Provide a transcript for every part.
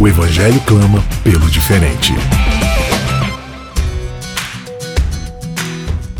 O Evangelho clama pelo diferente.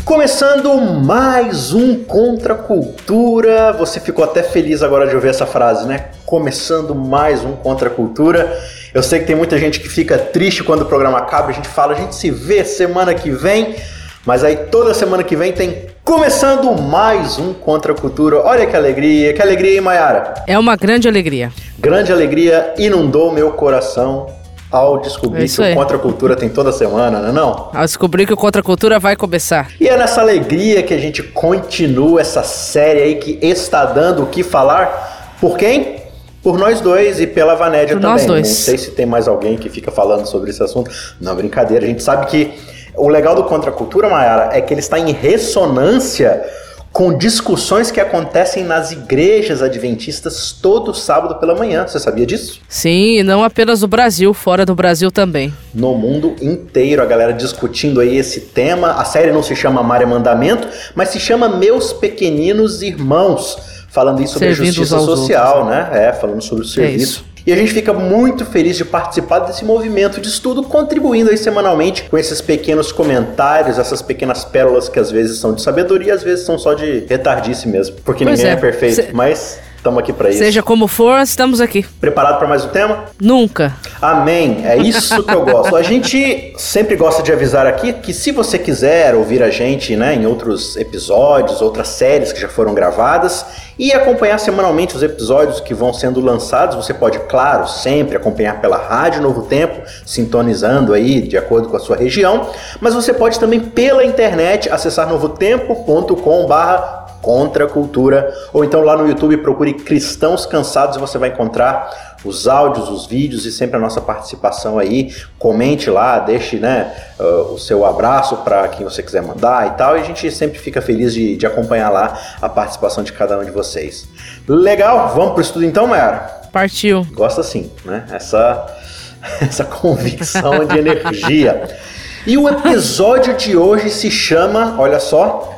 Começando mais um Contra Cultura. Você ficou até feliz agora de ouvir essa frase, né? Começando mais um Contra Cultura. Eu sei que tem muita gente que fica triste quando o programa acaba, a gente fala, a gente se vê semana que vem. Mas aí toda semana que vem tem começando mais um Contra a Cultura. Olha que alegria, que alegria, hein, Mayara? É uma grande alegria. Grande alegria inundou meu coração ao descobrir É que o Contra a Cultura tem toda semana, não é não? Ao descobrir que o Contra a Cultura vai começar. E é nessa alegria que a gente continua essa série aí que está dando o que falar. Por quem? Por nós dois e pela Vanédia Por também. nós dois. Não sei se tem mais alguém que fica falando sobre esse assunto. Não, brincadeira. A gente sabe que o legal do Contra a Cultura, Mayara, é que ele está em ressonância com discussões que acontecem nas igrejas adventistas todo sábado pela manhã. Você sabia disso? Sim, e não apenas no Brasil, fora do Brasil também. no mundo inteiro, a galera discutindo aí esse tema. A série não se chama Amar é Mandamento, mas se chama Meus Pequeninos Irmãos, falando isso sobre Servindo justiça uns aos social, né? É, falando sobre o serviço. isso. E a gente fica muito feliz de participar desse movimento de estudo, contribuindo aí semanalmente com esses pequenos comentários, essas pequenas pérolas que às vezes são de sabedoria, às vezes são só de retardice mesmo. Porque Pois ninguém é, é. perfeito, Se- mas estamos aqui para isso. Seja como for, estamos aqui. Preparado para mais um tema? Nunca. Amém. É isso que eu gosto. A gente sempre gosta de avisar aqui que se você quiser ouvir a gente né, em outros episódios, outras séries que já foram gravadas e acompanhar semanalmente os episódios que vão sendo lançados, você pode, claro, sempre acompanhar pela Rádio Novo Tempo, sintonizando aí de acordo com a sua região, mas você pode também pela internet acessar novotempo.com/barra contra a cultura, ou então lá no YouTube procure Cristãos Cansados e você vai encontrar os áudios, os vídeos e sempre a nossa participação aí. Comente lá, deixe né, uh, o seu abraço para quem você quiser mandar e tal, e a gente sempre fica feliz de, de acompanhar lá a participação de cada um de vocês. Legal, vamos pro estudo então, Mayara? Partiu. Gosta sim, né? Essa, essa convicção de energia. E o episódio de hoje se chama, olha só,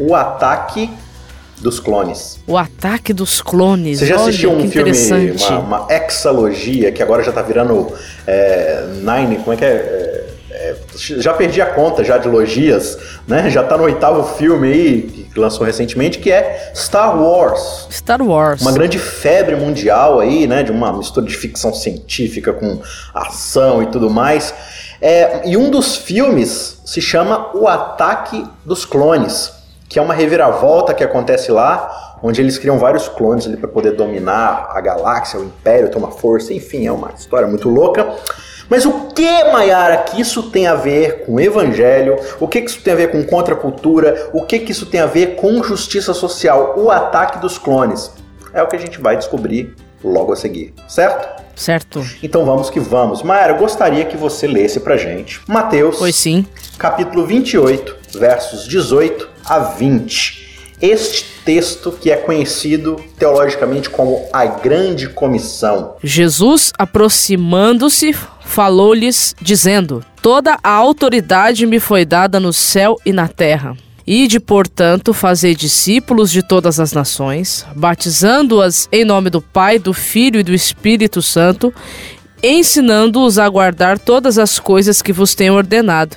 O Ataque dos Clones. O ataque dos clones. Você já assistiu um filme, uma, uma exalogia, que agora já tá virando é, Nine, como é que é? É, é, Já perdi a conta já de logias, né? Já tá no oitavo filme aí, que lançou recentemente, que é Star Wars. Star Wars. Uma grande febre mundial aí, né? De uma mistura de ficção científica com ação e tudo mais. É, e um dos filmes se chama O Ataque dos Clones, que é uma reviravolta que acontece lá, onde eles criam vários clones ali para poder dominar a galáxia, o Império, tomar força, enfim, é uma história muito louca. Mas o que, Mayara, que isso tem a ver com evangelho? O que, que isso tem a ver com contracultura? O que, que isso tem a ver com justiça social? O ataque dos clones. É o que a gente vai descobrir logo a seguir, certo? Certo. Então vamos que vamos. Mayara, eu gostaria que você lesse pra gente Mateus, Pois sim. capítulo 28, versos 18 a 20. Este texto que é conhecido teologicamente como a Grande Comissão. Jesus, aproximando-se, falou-lhes, dizendo: Toda a autoridade me foi dada no céu e na terra. Ide, portanto, fazer discípulos de todas as nações, batizando-as em nome do Pai, do Filho e do Espírito Santo, ensinando-os a guardar todas as coisas que vos tenho ordenado.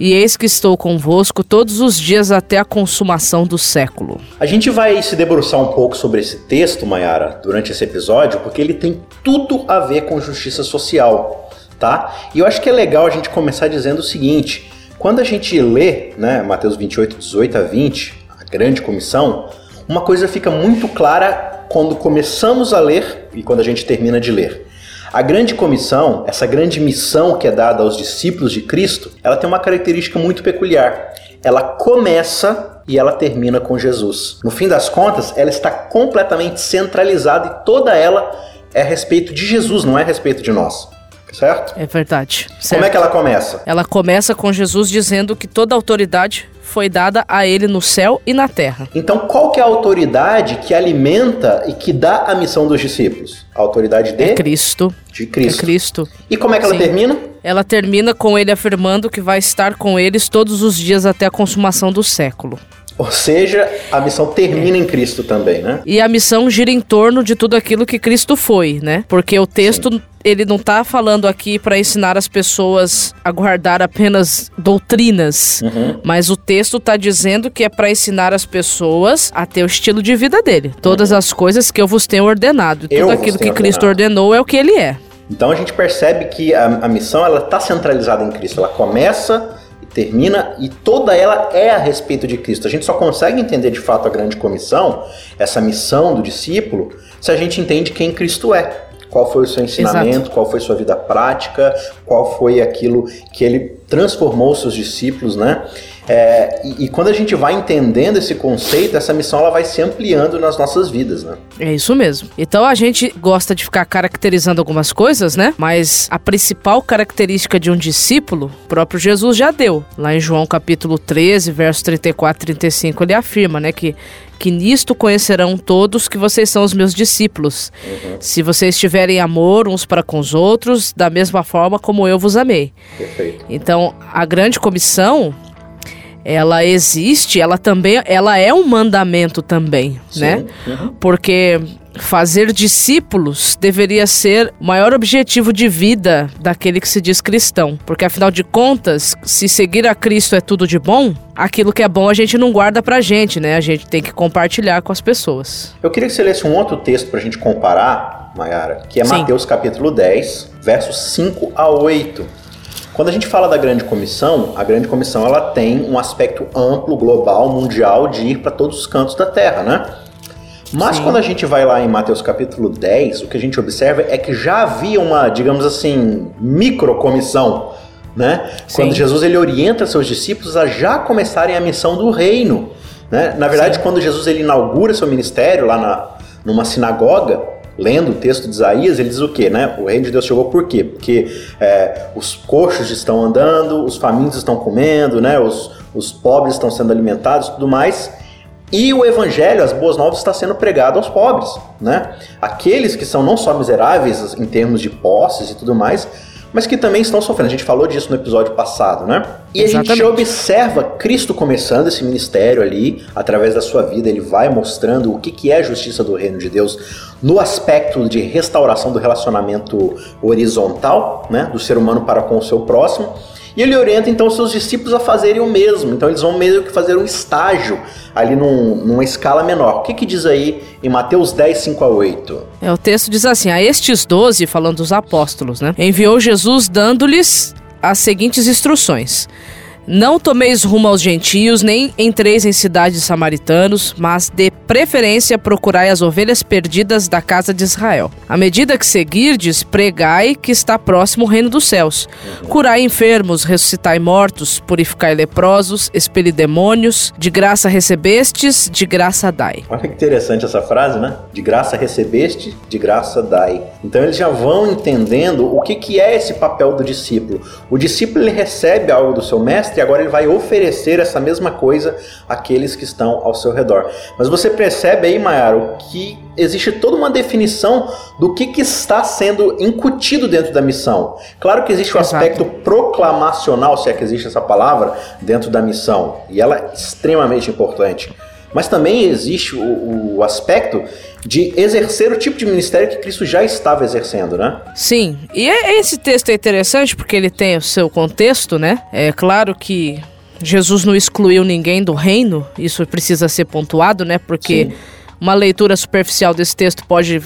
E eis que estou convosco todos os dias até a consumação do século. A gente vai se debruçar um pouco sobre esse texto, Mayara, durante esse episódio, porque ele tem tudo a ver com justiça social, tá? E eu acho que é legal a gente começar dizendo o seguinte: quando a gente lê, né, Mateus 28, 18 a 20, a grande comissão, uma coisa fica muito clara quando começamos a ler e quando a gente termina de ler. A grande comissão, essa grande missão que é dada aos discípulos de Cristo, ela tem uma característica muito peculiar. Ela começa e ela termina com Jesus. No fim das contas, ela está completamente centralizada e toda ela é a respeito de Jesus, não é a respeito de nós. Certo? É verdade. Certo. Como é que ela começa? Ela começa com Jesus dizendo que toda autoridade foi dada a ele no céu e na terra. Então, qual que é a autoridade que alimenta e que dá a missão dos discípulos? A autoridade de é Cristo. De Cristo. É Cristo. E como é que ela Sim. termina? Ela termina com ele afirmando que vai estar com eles todos os dias até a consumação do século. Ou seja, a missão termina em Cristo também, né? E a missão gira em torno de tudo aquilo que Cristo foi, né? Porque o texto Sim. ele não está falando aqui para ensinar as pessoas a guardar apenas doutrinas, uhum. mas o texto está dizendo que é para ensinar as pessoas a ter o estilo de vida dele. Todas uhum. as coisas que eu vos tenho ordenado. Eu tudo aquilo que Cristo ordenou é o que ele é. Então a gente percebe que a, a missão ela está centralizada em Cristo. Ela começa termina e toda ela é a respeito de Cristo. A gente só consegue entender de fato a grande comissão, essa missão do discípulo, se a gente entende quem Cristo é. Qual foi o seu ensinamento, Exato. qual foi sua vida prática, qual foi aquilo que ele transformou seus discípulos, né? É, e, e, quando a gente vai entendendo esse conceito, essa missão ela vai se ampliando nas nossas vidas, né? É isso mesmo. Então a gente gosta de ficar caracterizando algumas coisas, né? Mas a principal característica de um discípulo, o próprio Jesus já deu. Lá em João capítulo 13, verso 34 e 35, ele afirma, né, que que nisto conhecerão todos que vocês são os meus discípulos, uhum. se vocês tiverem amor uns para com os outros, da mesma forma como eu vos amei. Perfeito. Então, a grande comissão ela existe, ela também, ela é um mandamento também, Sim. né? Uhum. Porque fazer discípulos deveria ser o maior objetivo de vida daquele que se diz cristão. Porque afinal de contas, se seguir a Cristo é tudo de bom, aquilo que é bom a gente não guarda pra gente, né? A gente tem que compartilhar com as pessoas. Eu queria que você lesse um outro texto pra gente comparar, Mayara, que é Sim. Mateus capítulo 10, versos 5 a 8. Quando a gente fala da grande comissão, a grande comissão ela tem um aspecto amplo, global, mundial de ir para todos os cantos da terra, né? Mas Sim. quando a gente vai lá em Mateus capítulo 10, o que a gente observa é que já havia uma, digamos assim, microcomissão, né? Sim. Quando Jesus ele orienta seus discípulos a já começarem a missão do reino, né? Na verdade, Sim. quando Jesus ele inaugura seu ministério lá na, numa sinagoga, lendo o texto de Isaías, ele diz o quê, né? O reino de Deus chegou por quê? Porque é, os coxos estão andando, os famintos estão comendo, né? Os, os pobres estão sendo alimentados tudo mais. E o evangelho, as boas novas, está sendo pregado aos pobres, né? Aqueles que são não só miseráveis em termos de posses e tudo mais, mas que também estão sofrendo. A gente falou disso no episódio passado, né? E Exatamente. a gente observa Cristo começando esse ministério ali, através da sua vida, ele vai mostrando o que, que é a justiça do reino de Deus no aspecto de restauração do relacionamento horizontal, né? Do ser humano para com o seu próximo e ele orienta então seus discípulos a fazerem o mesmo. Então eles vão meio que fazer um estágio ali num, numa escala menor. O que, que diz aí em Mateus 10, 5 a 8? É, o texto diz assim: A estes doze, falando dos apóstolos, né? Enviou Jesus dando-lhes as seguintes instruções. Não tomeis rumo aos gentios, nem entreis em cidades samaritanos, mas de preferência procurai as ovelhas perdidas da casa de Israel. À medida que seguirdes, pregai que está próximo o reino dos céus. Curai enfermos, ressuscitai mortos, purificai leprosos, expeli demônios, de graça recebestes, de graça dai. Olha que interessante essa frase, né? De graça recebeste, de graça dai. Então eles já vão entendendo o que, que é esse papel do discípulo. O discípulo ele recebe algo do seu mestre mestre, agora ele vai oferecer essa mesma coisa àqueles que estão ao seu redor. Mas você percebe aí, Mayaro, que existe toda uma definição do que, que está sendo incutido dentro da missão. Claro que existe o Exato. aspecto proclamacional, se é que existe essa palavra, dentro da missão, e ela é extremamente importante. Mas também existe o, o, aspecto de exercer o tipo de ministério que Cristo já estava exercendo, né? Sim. E é, esse texto é interessante porque ele tem o seu contexto, né? É claro que Jesus não excluiu ninguém do reino, isso precisa ser pontuado, né? Porque Sim. uma leitura superficial desse texto pode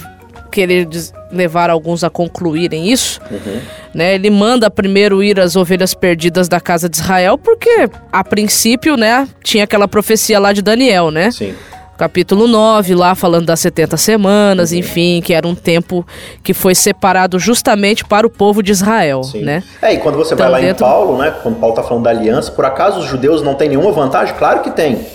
querer levar alguns a concluírem isso, uhum. né? Ele manda primeiro ir as ovelhas perdidas da casa de Israel, porque a princípio, né, tinha aquela profecia lá de Daniel, né? Sim. Capítulo 9, lá falando das 70 semanas, uhum. enfim, que era um tempo que foi separado justamente para o povo de Israel, Sim. né? É, e quando você então, vai lá dentro... em Paulo, né, quando Paulo está falando da aliança, por acaso os judeus não têm nenhuma vantagem? Claro que tem.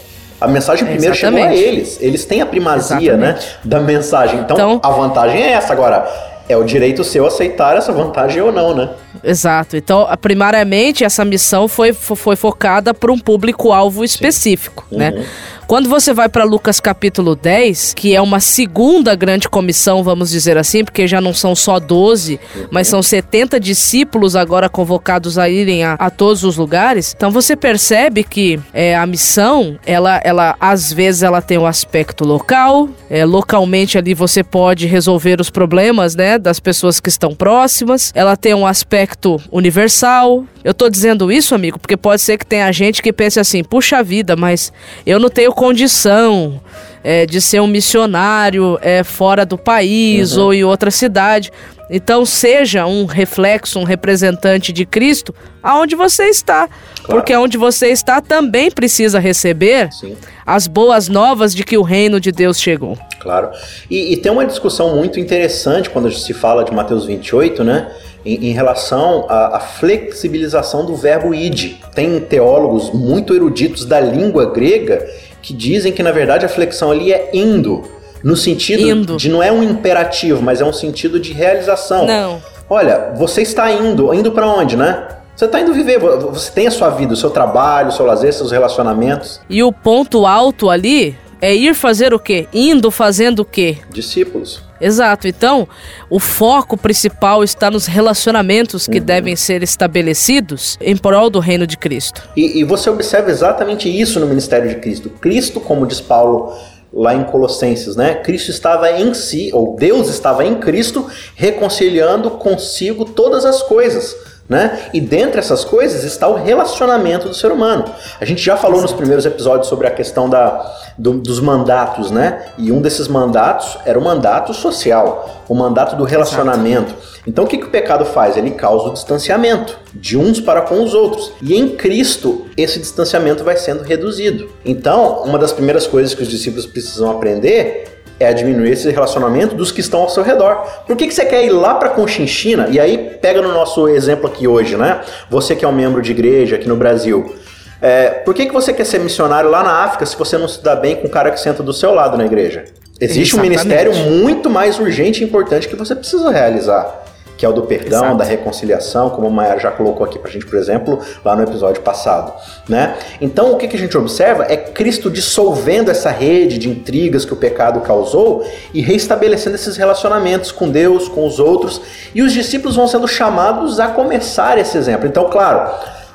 A mensagem primeiro Exatamente. chegou a eles. Eles têm a primazia, né, da mensagem. Então, então, a vantagem é essa. Agora, é o direito seu aceitar essa vantagem ou não, né? Exato. Então, primariamente, essa missão foi, foi focada para um público-alvo específico, né? uhum. Quando você vai para Lucas capítulo 10, que é uma segunda grande comissão, vamos dizer assim, porque já não são só 12, uhum. mas são 70 discípulos agora convocados a irem a, a todos os lugares. Então você percebe que é, a missão, ela, ela às vezes ela tem um aspecto local, é, localmente ali você pode resolver os problemas, né, das pessoas que estão próximas. Ela tem um aspecto universal. Eu tô dizendo isso, amigo, porque pode ser que tenha gente que pense assim: puxa vida, mas eu não tenho condição é, de ser um missionário é, fora do país uhum. ou em outra cidade. Então seja um reflexo, um representante de Cristo aonde você está. Claro. Porque onde você está também precisa receber Sim. as boas novas de que o reino de Deus chegou. Claro. E, e tem uma discussão muito interessante quando se fala de Mateus 28, né? Em, em relação à, à flexibilização do verbo id. Tem teólogos muito eruditos da língua grega que dizem que na verdade a flexão ali é indo, no sentido indo. de não é um imperativo, mas é um sentido de realização. Não. Olha, você está indo, indo para onde, né? Você está indo viver, você tem a sua vida, o seu trabalho, o seu lazer, seus relacionamentos. E o ponto alto ali é ir fazer o quê? Indo fazendo o quê? Discípulos. Exato. Então, o foco principal está nos relacionamentos que uhum. devem ser estabelecidos em prol do reino de Cristo. E, e você observa exatamente isso no ministério de Cristo. Cristo, como diz Paulo lá em Colossenses, né? Cristo estava em si, ou Deus estava em Cristo, reconciliando consigo todas as coisas né? E dentre essas coisas está o relacionamento do ser humano. A gente já falou nos primeiros episódios sobre a questão da, do, dos mandatos, né? E um desses mandatos era o mandato social, o mandato do relacionamento. Exato. Então o que, que o pecado faz? Ele causa o distanciamento de uns para com os outros. E em Cristo, esse distanciamento vai sendo reduzido. Então, uma das primeiras coisas que os discípulos precisam aprender é a diminuir esse relacionamento dos que estão ao seu redor. Por que, que você quer ir lá para Conchinchina? E aí, pega no nosso exemplo aqui hoje, né? Você que é um membro de igreja aqui no Brasil. É, por que, que você quer ser missionário lá na África se você não se dá bem com o cara que senta do seu lado na igreja? Existe Exatamente. um ministério muito mais urgente e importante que você precisa realizar que é o do perdão, Exato. da reconciliação, como a Maia já colocou aqui pra gente, por exemplo, lá no episódio passado, né? Então, o que, que a gente observa é Cristo dissolvendo essa rede de intrigas que o pecado causou e reestabelecendo esses relacionamentos com Deus, com os outros, e os discípulos vão sendo chamados a começar esse exemplo. Então, claro,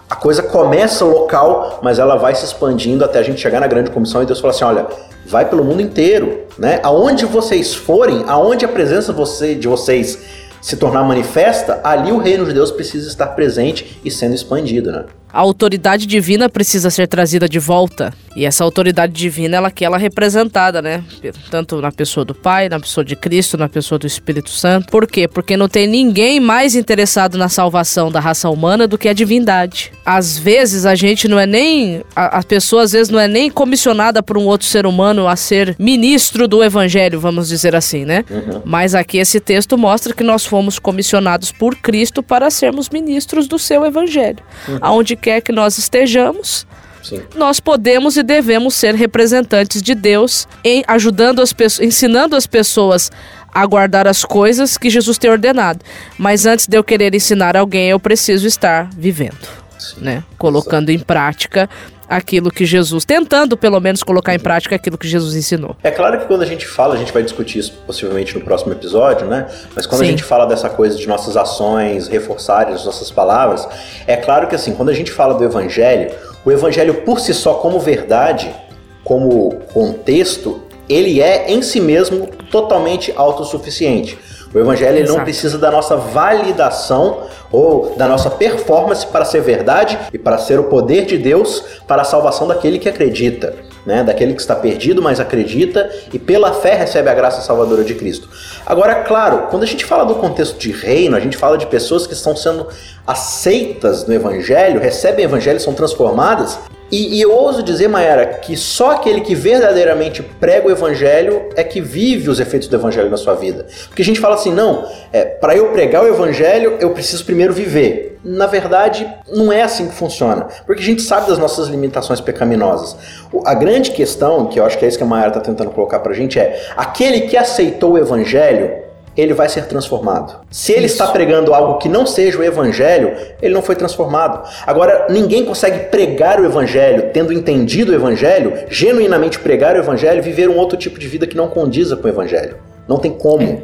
a coisa começa local, mas ela vai se expandindo até a gente chegar na grande comissão e Deus fala assim: olha, vai pelo mundo inteiro, né? Aonde vocês forem, aonde a presença de vocês se tornar manifesta, ali o reino de Deus precisa estar presente e sendo expandido, né? A autoridade divina precisa ser trazida de volta. E essa autoridade divina, ela que ela é representada, né? Tanto na pessoa do Pai, na pessoa de Cristo, na pessoa do Espírito Santo. Por quê? Porque não tem ninguém mais interessado na salvação da raça humana do que a divindade. Às vezes a gente não é nem a, a pessoa às vezes não é nem comissionada por um outro ser humano a ser ministro do evangelho, vamos dizer assim, né? Uhum. Mas aqui esse texto mostra que nós fomos comissionados por Cristo para sermos ministros do seu evangelho. Uhum. Aonde quer que nós estejamos, Sim. nós podemos e devemos ser representantes de Deus em ajudando as pessoas, ensinando as pessoas a guardar as coisas que Jesus tem ordenado. Mas antes de eu querer ensinar alguém, eu preciso estar vivendo. Né? Colocando em prática aquilo que Jesus, tentando pelo menos colocar em prática aquilo que Jesus ensinou. É claro que quando a gente fala, a gente vai discutir isso possivelmente no próximo episódio, né? Mas quando Sim. a gente fala dessa coisa de nossas ações reforçarem as nossas palavras, é claro que assim, quando a gente fala do evangelho, o evangelho por si só como verdade, como contexto, ele é em si mesmo totalmente autossuficiente. O evangelho não precisa da nossa validação ou da nossa performance para ser verdade e para ser o poder de Deus para a salvação daquele que acredita, né? Daquele que está perdido, mas acredita e pela fé recebe a graça salvadora de Cristo. Agora, claro, quando a gente fala do contexto de reino, a gente fala de pessoas que estão sendo aceitas no evangelho, recebem o evangelho, são transformadas. E, e eu ouso dizer, Mayara, que só aquele que verdadeiramente prega o evangelho é que vive os efeitos do evangelho na sua vida. Porque a gente fala assim, não, é, para eu pregar o evangelho, eu preciso primeiro viver. Na verdade, não é assim que funciona. Porque a gente sabe das nossas limitações pecaminosas. A grande questão, que eu acho que é isso que a Mayara está tentando colocar pra gente, é aquele que aceitou o evangelho ele vai ser transformado. Se ele Isso. está pregando algo que não seja o evangelho, ele não foi transformado. Agora, ninguém consegue pregar o evangelho, tendo entendido o evangelho, genuinamente pregar o evangelho, viver um outro tipo de vida que não condiza com o evangelho. Não tem como. É.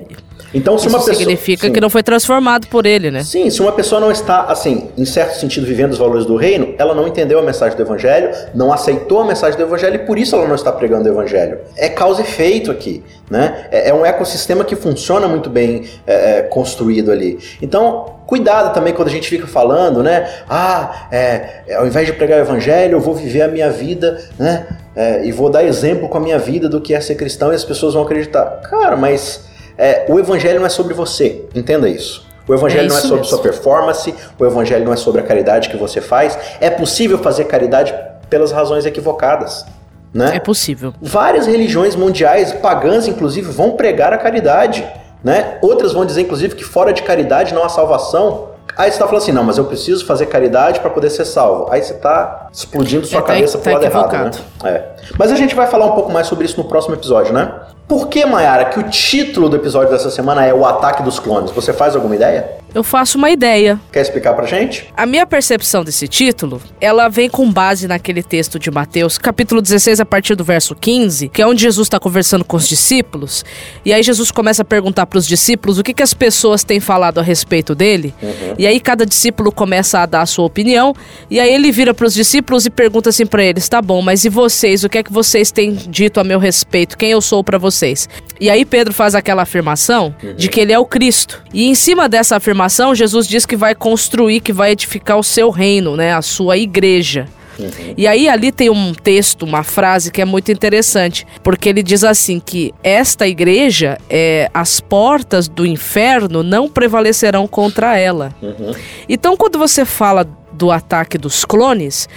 Então, se Isso uma pessoa. significa sim, que não foi transformado por ele, né? Sim, se uma pessoa não está, assim, em certo sentido, vivendo os valores do reino, ela não entendeu a mensagem do evangelho, não aceitou a mensagem do evangelho e por isso ela não está pregando o evangelho. É causa e efeito aqui, né? É, é um ecossistema que funciona muito bem é, é, construído ali. Então, Cuidado também quando a gente fica falando, né? Ah, é, é, ao invés de pregar o evangelho, eu vou viver a minha vida, né? É, e vou dar exemplo com a minha vida do que é ser cristão e as pessoas vão acreditar. Cara, mas é, o evangelho não é sobre você, entenda isso. O evangelho é não é sobre mesmo. sua performance, o evangelho não é sobre a caridade que você faz. É possível fazer caridade pelas razões equivocadas. Né? É possível. Várias religiões mundiais, pagãs inclusive, vão pregar a caridade. Né? Outras vão dizer, inclusive, que fora de caridade não há salvação. Aí você está falando assim, não, mas eu preciso fazer caridade para poder ser salvo. Aí você está explodindo sua é, tá cabeça tá, pro lado errado, né? É. Mas a gente vai falar um pouco mais sobre isso no próximo episódio, né? Por que, Mayara, que o título do episódio dessa semana é O Ataque dos Clones? Você faz alguma ideia? Eu faço uma ideia. Quer explicar pra gente? A minha percepção desse título, ela vem com base naquele texto de Mateus, capítulo 16, a partir do verso 15, que é onde Jesus está conversando com os discípulos. E aí Jesus começa a perguntar para os discípulos o que, que as pessoas têm falado a respeito dele. Uhum. E aí cada discípulo começa a dar a sua opinião. E aí ele vira para os discípulos e pergunta assim para eles: tá bom, mas e vocês? O que é que vocês têm dito a meu respeito? Quem eu sou para vocês? E aí Pedro faz aquela afirmação uhum. de que ele é o Cristo. E em cima dessa afirmação, afirmação, Jesus diz que vai construir, que vai edificar o seu reino, né? A sua igreja. Uhum. E aí ali tem um texto, uma frase que é muito interessante, porque ele diz assim que esta igreja, é, as portas do inferno não prevalecerão contra ela. Uhum. Então quando você fala do ataque dos clones,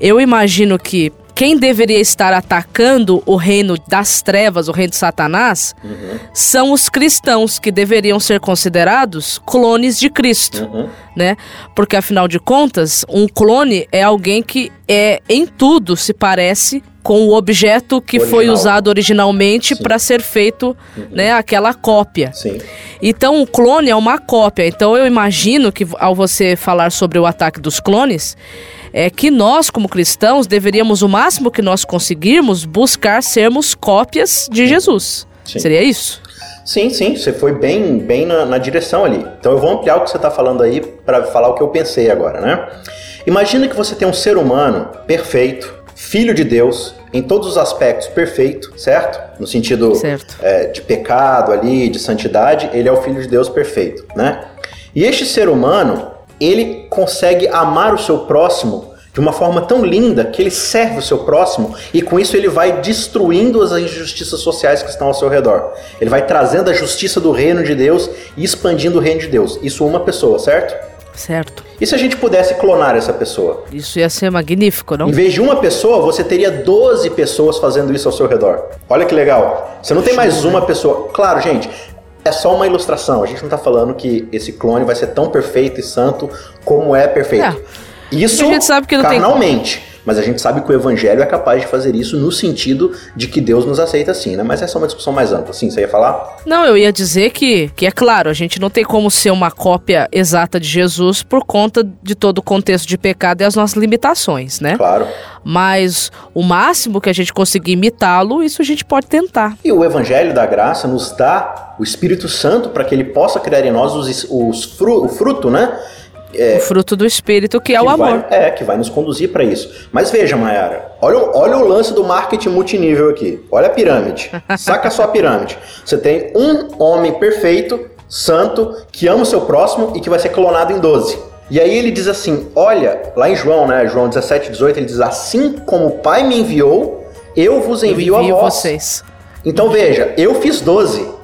eu imagino que quem deveria estar atacando o reino das trevas, o reino de Satanás, uhum. são os cristãos que deveriam ser considerados clones de Cristo, uhum. né? Porque afinal de contas, um clone é alguém que é em tudo se parece com o objeto que Original. foi usado originalmente para ser feito, uhum. né, aquela cópia. Sim. Então o clone é uma cópia. Então eu imagino que ao você falar sobre o ataque dos clones, é que nós, como cristãos, deveríamos, o máximo que nós conseguirmos, buscar sermos cópias de Jesus. Sim. Seria isso? Sim, sim, você foi bem, bem na, na direção ali. Então eu vou ampliar o que você está falando aí para falar o que eu pensei agora, né? Imagina que você tem um ser humano perfeito, filho de Deus, em todos os aspectos perfeito, certo? No sentido certo. É, de pecado ali, de santidade, ele é o filho de Deus perfeito, né? E este ser humano, ele consegue amar o seu próximo de uma forma tão linda que ele serve o seu próximo e com isso ele vai destruindo as injustiças sociais que estão ao seu redor. Ele vai trazendo a justiça do reino de Deus e expandindo o reino de Deus. Isso uma pessoa, certo? Certo. E se a gente pudesse clonar essa pessoa? Isso ia ser magnífico, não? Em vez de uma pessoa, você teria 12 pessoas fazendo isso ao seu redor. Olha que legal. Você não tem mais uma pessoa. Claro, gente, é só uma ilustração. A gente não está falando que esse clone vai ser tão perfeito e santo como é perfeito. É. Isso a gente sabe que não carnalmente. Tem... Mas a gente sabe que o evangelho é capaz de fazer isso no sentido de que Deus nos aceita assim, né? Mas essa é uma discussão mais ampla. Sim, você ia falar? Não, eu ia dizer que, que é claro, a gente não tem como ser uma cópia exata de Jesus por conta de todo o contexto de pecado e as nossas limitações, né? Claro. Mas o máximo que a gente conseguir imitá-lo, isso a gente pode tentar. E o evangelho da graça nos dá o Espírito Santo para que ele possa criar em nós os, os fru, o fruto, né? É, o fruto do espírito que é que o amor. Vai, é, que vai nos conduzir para isso. Mas veja, Mayara, olha, olha o lance do marketing multinível aqui. Olha a pirâmide. Saca a sua pirâmide. Você tem um homem perfeito, santo, que ama o seu próximo e que vai ser clonado em 12. E aí ele diz assim: Olha, lá em João, né? João 17, 18, ele diz: Assim como o Pai me enviou, eu vos envio, eu envio a vós. vocês. Então veja, eu fiz 12.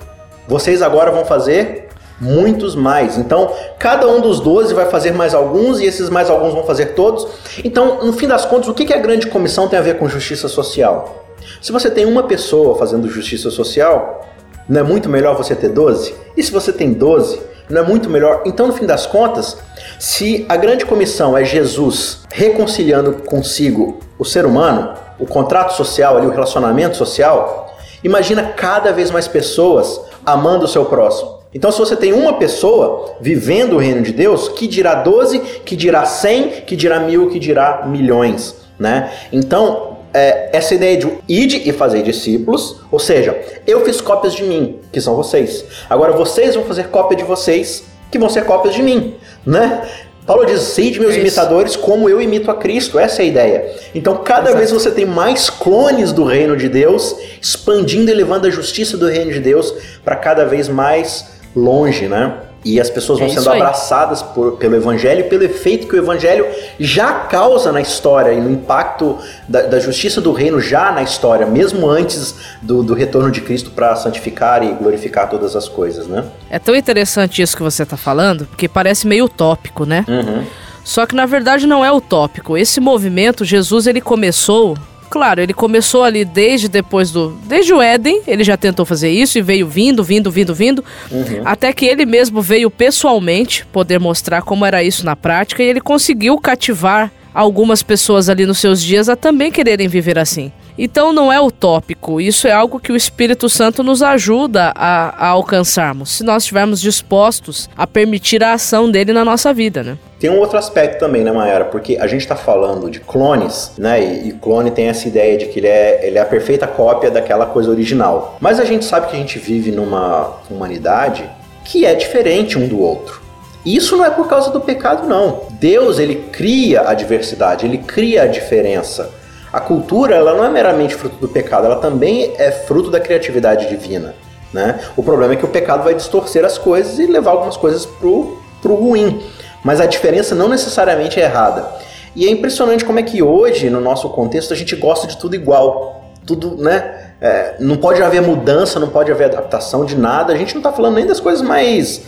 Vocês agora vão fazer muitos mais. Então, cada um dos doze vai fazer mais alguns e esses mais alguns vão fazer todos. Então, no fim das contas, o que a grande comissão tem a ver com justiça social? Se você tem uma pessoa fazendo justiça social, não é muito melhor você ter 12? E se você tem 12, não é muito melhor? Então, no fim das contas, se a grande comissão é Jesus reconciliando consigo o ser humano, o contrato social, ali, o relacionamento social, imagina cada vez mais pessoas amando o seu próximo. Então, se você tem uma pessoa vivendo o reino de Deus, que dirá 12, que dirá 100, que dirá mil, que dirá milhões, né? Então, é, essa ideia de ide e fazer discípulos, ou seja, eu fiz cópias de mim, que são vocês. Agora vocês vão fazer cópia de vocês, que vão ser cópias de mim, né? Paulo diz: Sede meus é imitadores, como eu imito a Cristo. Essa é a ideia. Então, cada Exato. vez você tem mais clones do reino de Deus, expandindo e levando a justiça do reino de Deus para cada vez mais longe, né? E as pessoas vão é sendo abraçadas por, pelo Evangelho pelo efeito que o Evangelho já causa na história e no impacto da, da justiça do reino já na história, mesmo antes do, do retorno de Cristo para santificar e glorificar todas as coisas, né? É tão interessante isso que você está falando, porque parece meio utópico, né? Uhum. Só que na verdade não é utópico. Esse movimento, Jesus, ele começou Claro, ele começou ali desde depois do. Desde o Éden, ele já tentou fazer isso e veio vindo, vindo, vindo, vindo. Uhum. Até que ele mesmo veio pessoalmente poder mostrar como era isso na prática e ele conseguiu cativar algumas pessoas ali nos seus dias a também quererem viver assim. Então não é utópico, isso é algo que o Espírito Santo nos ajuda a, a, alcançarmos, se nós estivermos dispostos a permitir a ação dele na nossa vida, né? Tem um outro aspecto também, né, Mayara? Porque a gente está falando de clones, né? E, e, clone tem essa ideia de que ele é, ele é a perfeita cópia daquela coisa original. Mas a gente sabe que a gente vive numa humanidade que é diferente um do outro. E isso não é por causa do pecado, não. Deus, ele cria a diversidade, ele cria a diferença. A cultura, ela não é meramente fruto do pecado, ela também é fruto da criatividade divina. Né? O problema é que o pecado vai distorcer as coisas e levar algumas coisas pro, pro ruim. Mas a diferença não necessariamente é errada. E é impressionante como é que hoje, no nosso contexto, a gente gosta de tudo igual. Tudo, né? É, não pode haver mudança, não pode haver adaptação de nada. A gente não está falando nem das coisas mais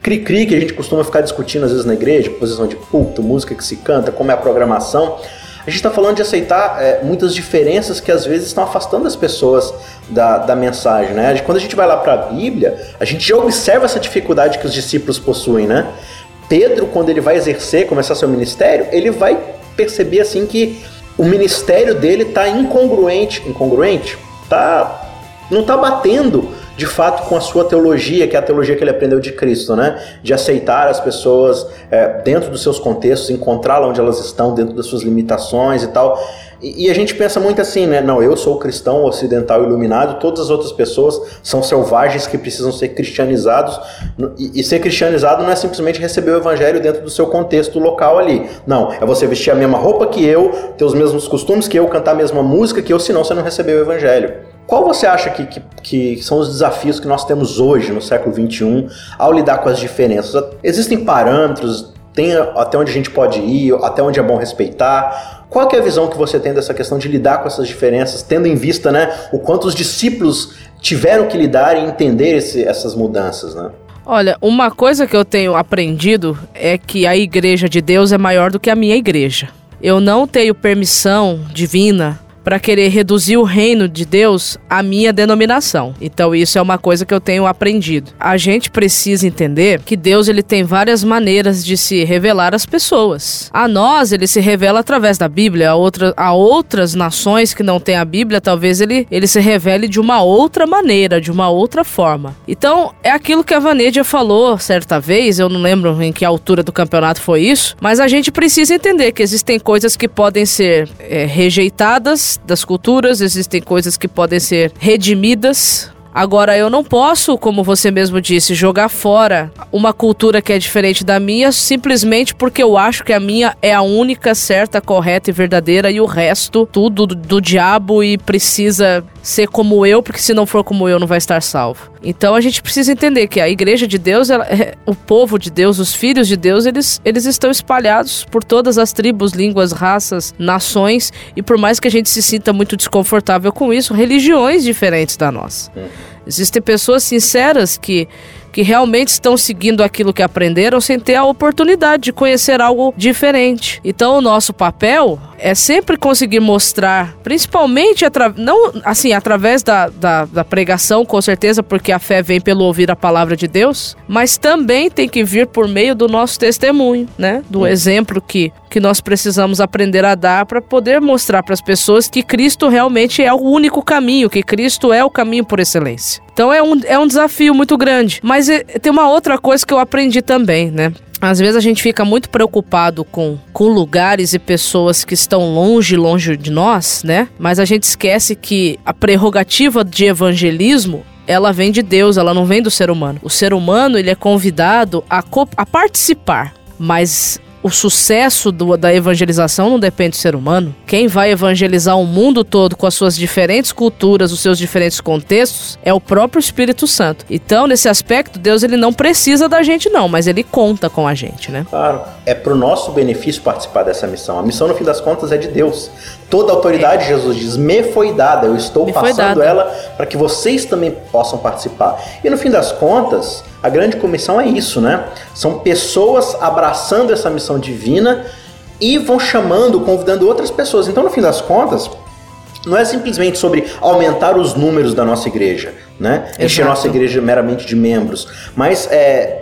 cri-cri que a gente costuma ficar discutindo às vezes na igreja, posição de culto, música que se canta, como é a programação. A gente está falando de aceitar é, muitas diferenças que às vezes estão afastando as pessoas da, da mensagem, né? Quando a gente vai lá para a Bíblia, a gente já observa essa dificuldade que os discípulos possuem, né? Pedro, quando ele vai exercer, começar seu ministério, ele vai perceber assim que o ministério dele está incongruente, incongruente, tá, não está batendo de fato com a sua teologia, que é a teologia que ele aprendeu de Cristo, né? De aceitar as pessoas é, dentro dos seus contextos, encontrá-las onde elas estão, dentro das suas limitações e tal. E, e, a gente pensa muito assim, né? Não, eu sou cristão ocidental iluminado, todas as outras pessoas são selvagens que precisam ser cristianizados. E, e ser cristianizado não é simplesmente receber o evangelho dentro do seu contexto local ali. Não, é você vestir a mesma roupa que eu, ter os mesmos costumes que eu, cantar a mesma música que eu, senão você não recebeu o evangelho. Qual você acha que, que, que, são os desafios que nós temos hoje, no século XXI, ao lidar com as diferenças? Existem parâmetros, tem até onde a gente pode ir, até onde é bom respeitar? Qual é a visão que você tem dessa questão de lidar com essas diferenças, tendo em vista né, o quanto os discípulos tiveram que lidar e entender esse, essas mudanças? Né? Olha, uma coisa que eu tenho aprendido é que a igreja de Deus é maior do que a minha igreja. Eu não tenho permissão divina para querer reduzir o reino de Deus à minha denominação. Então isso é uma coisa que eu tenho aprendido. A gente precisa entender que Deus ele tem várias maneiras de se revelar às pessoas. A nós ele se revela através da Bíblia, a, outra, a outras nações que não têm a Bíblia, talvez ele, ele se revele de uma outra maneira, de uma outra forma. Então é aquilo que a Vanedia falou certa vez, eu não lembro em que altura do campeonato foi isso, mas a gente precisa entender que existem coisas que podem ser é, rejeitadas das culturas, existem coisas que podem ser redimidas Agora, eu não posso, como você mesmo disse, jogar fora uma cultura que é diferente da minha simplesmente porque eu acho que a minha é a única certa, correta e verdadeira e o resto tudo do, diabo e precisa ser como eu, porque se não for como eu não vai estar salvo. Então a gente precisa entender que a igreja de Deus, ela, é, o povo de Deus, os filhos de Deus, eles, eles estão espalhados por todas as tribos, línguas, raças, nações e por mais que a gente se sinta muito desconfortável com isso, religiões diferentes da nossa. Existem pessoas sinceras que que realmente estão seguindo aquilo que aprenderam sem ter a oportunidade de conhecer algo diferente. Então, o nosso papel é sempre conseguir mostrar, principalmente não assim através da, da, da, pregação, com certeza, porque a fé vem pelo ouvir a palavra de Deus, mas também tem que vir por meio do nosso testemunho, né? Do exemplo que, que nós precisamos aprender a dar para poder mostrar para as pessoas que Cristo realmente é o único caminho, que Cristo é o caminho por excelência. Então é um, é um desafio muito grande. Mas é, tem uma outra coisa que eu aprendi também, né? Às vezes a gente fica muito preocupado com, com lugares e pessoas que estão longe, longe de nós, né? Mas a gente esquece que a prerrogativa de evangelismo ela vem de Deus, ela não vem do ser humano. O ser humano ele é convidado a, a participar, mas o sucesso do, da evangelização não depende do ser humano. Quem vai evangelizar o mundo todo com as suas diferentes culturas, os seus diferentes contextos, é o próprio Espírito Santo. Então, nesse aspecto, Deus ele não precisa da gente não, mas ele conta com a gente, né? Claro. É pro nosso benefício participar dessa missão. A missão, no fim das contas, é de Deus. Toda a autoridade, é. Jesus diz, me foi dada, eu estou me passando ela para que vocês também possam participar. E no fim das contas, a grande comissão é isso, né? São pessoas abraçando essa missão divina e vão chamando, convidando outras pessoas. Então, no fim das contas, não é simplesmente sobre aumentar os números da nossa igreja, né? Encher nossa igreja meramente de membros, mas é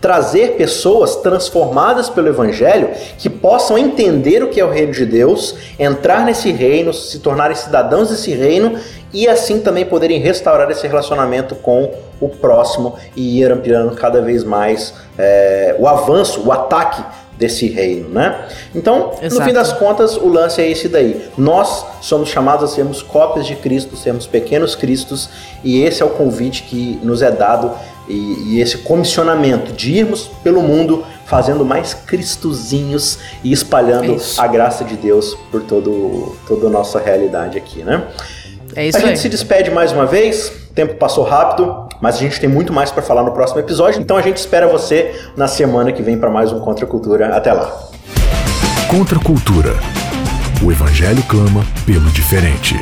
trazer pessoas transformadas pelo evangelho que possam entender o que é o reino de Deus, entrar nesse reino, se tornarem cidadãos desse reino e assim também poderem restaurar esse relacionamento com o próximo e ir ampliando cada vez mais é, o avanço, o ataque desse reino, né? Então, Exato. no fim das contas, o lance é esse daí. Nós somos chamados a sermos cópias de Cristo, sermos pequenos Cristos, e esse é o convite que nos é dado e, e esse comissionamento de irmos pelo mundo fazendo mais cristozinhos e espalhando é a graça de Deus por todo, toda a nossa realidade aqui, né? É isso a gente se despede mais uma vez. O tempo passou rápido, mas a gente tem muito mais para falar no próximo episódio. Então a gente espera você na semana que vem para mais um Contra Cultura. Até lá. Contra Cultura. O Evangelho clama pelo diferente.